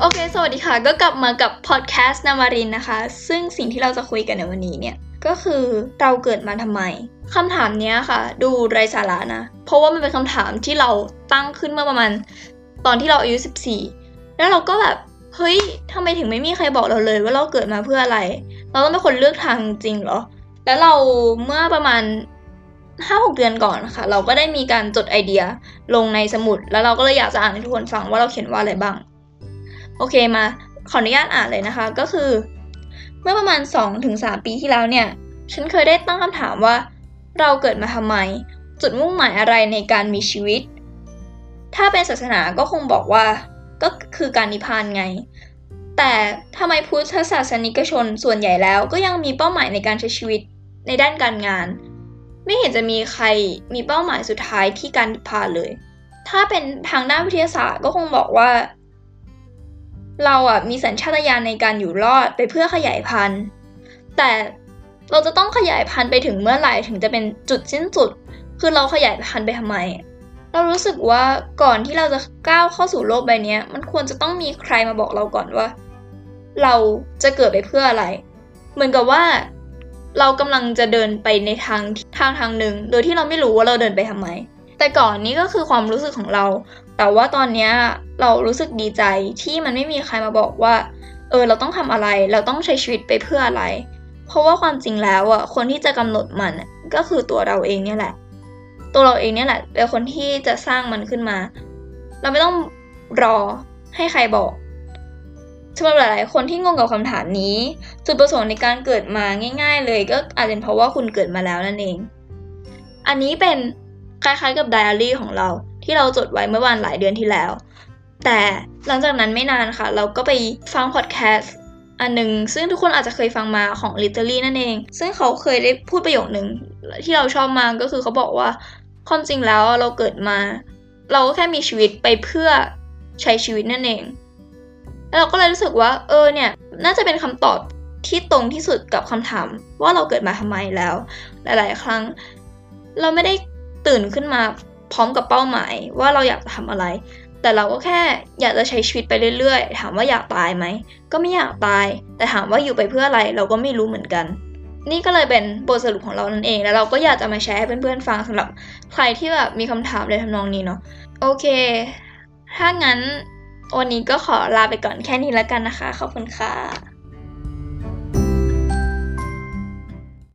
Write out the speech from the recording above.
โอเค สวัสดีค่ะ ก็กลับมากับพอดแคสต์นามารินนะคะ ซึ่งสิ่งที่เราจะคุยกันในวันนี้เนี่ย ก็คือเราเกิดมาทำไมคำถามเนี้ยค่ะ ดูไร้สาระนะ เพราะว่ามันเป็นคำถามที่เราตั้งขึ้นเมื่อประมาณตอนที่เราอายุ 14 แล้วเราก็แบบ เฮ้ยทำไมถึงไม่มีใครบอกเราเลย ว่าเราเกิดมาเพื่ออะไร เราต้องเป็นคนเลือกทางจริงเหรอ แล้วเราเมื่อประมาณ5-6เดือนก่อนค่ะ เราก็ได้มีการจดไอเดียลงในสมุด แล้วเราก็เลยอยากจะอ่านให้ทุกคนฟังว่าเราเขียนว่าอะไรบ้าง โอเคมาขออนุญาตอ่านเลยนะคะก็คือ เมื่อประมาณ 2-3 ปีที่แล้วเนี่ย ฉันเคยได้ตั้งคำถามว่า เราเกิดมาทำไม จุดมุ่งหมายอะไรในการมีชีวิต ถ้าเป็นศาสนาก็คงบอกว่า ก็คือการนิพพานไง แต่ทำไมพุทธศาสนิกชนส่วนใหญ่แล้ว ก็ยังมีเป้าหมายในการใช้ชีวิตในด้านการงาน ไม่เห็นจะมีใครมีเป้าหมายสุดท้ายที่การนิพพานเลย ถ้าเป็นทางด้านวิทยาศาสตร์ก็คงบอกว่า เราอะมีสัญชาตญาณในการอยู่รอดไปเพื่อขยายพันธุ์ แต่เราจะต้องขยายพันธุ์ไปถึงเมื่อไหร่ถึงจะเป็นจุดสิ้นสุด คือเราขยายพันธุ์ไปทำไม เรารู้สึกว่าก่อนที่เราจะก้าวเข้าสู่โลกใบนี้มันควรจะต้องมีใครมาบอกเราก่อนว่า เราจะเกิดไปเพื่ออะไร เหมือนกับว่าเรากำลังจะเดินไปในทางทางทางหนึ่ง โดยที่เราไม่รู้ว่าเราเดินไปทำไม แต่ก่อนนี้ก็คือความรู้สึกของเรา แต่ว่าตอนนี้เรารู้สึกดีใจที่มันไม่มีใครมาบอกว่า เออเราต้องทำอะไร เราต้องใช้ชีวิตไปเพื่ออะไร เพราะว่าความจริงแล้วอะคนที่จะกำหนดมันก็คือตัวเราเองเนี่ยแหละ ตัวเราเองเนี่ยแหละเป็นคนที่จะสร้างมันขึ้นมา เราไม่ต้องรอให้ใครบอกสำหรับหลายๆคนที่งงกับคำถามนี้ จุดประสงค์ในการเกิดมาง่าย ๆ เลยก็อาจเป็นเพราะว่าคุณเกิดมาแล้วนั่นเอง อันนี้เป็น คล้ายๆกับไดอารี่ของเรา ที่เราจดไว้เมื่อวันหลายเดือนที่แล้ว แต่หลังจากนั้นไม่นานค่ะ เราก็ไปฟังพอดแคสต์อันหนึ่งซึ่งทุกคนอาจจะเคยฟังมาของ l i t เ e อรี่นั่นเอง ซึ่งเขาเคยได้พูดประโยคหนึ่งที่เราชอบมากก็คือเขาบอกว่าความจริงแล้วเราเกิดมา เราก็แค่มีชีวิตไปเพื่อใช้ชีวิตนั่นเองแล้วเราก็เลยรู้สึกว่า เออเนี่ยน่าจะเป็นคำตอบที่ตรงที่สุดกับคำถาม ว่าเราเกิดมาทำไมแล้ว หลาย ๆ ครั้ง เราไม่ได้ ตื่นขึ้นมาพร้อมกับเป้าหมายว่าเราอยากจะทำอะไร แต่เราก็แค่อยากจะใช้ชีวิตไปเรื่อยๆ ถามว่าอยากตายไหม ก็ไม่อยากตาย แต่ถามว่าอยู่ไปเพื่ออะไรเราก็ไม่รู้เหมือนกัน นี่ก็เลยเป็นบทสรุปของเรานั่นเอง แล้วเราก็อยากจะมาแชร์ให้เพื่อนๆฟังสำหรับใครที่แบบมีคำถามในทำนองนี้เนาะ โอเค ถ้างั้นวันนี้ก็ขอลาไปก่อนแค่นี้แล้วกันนะคะ ขอบคุณค่ะ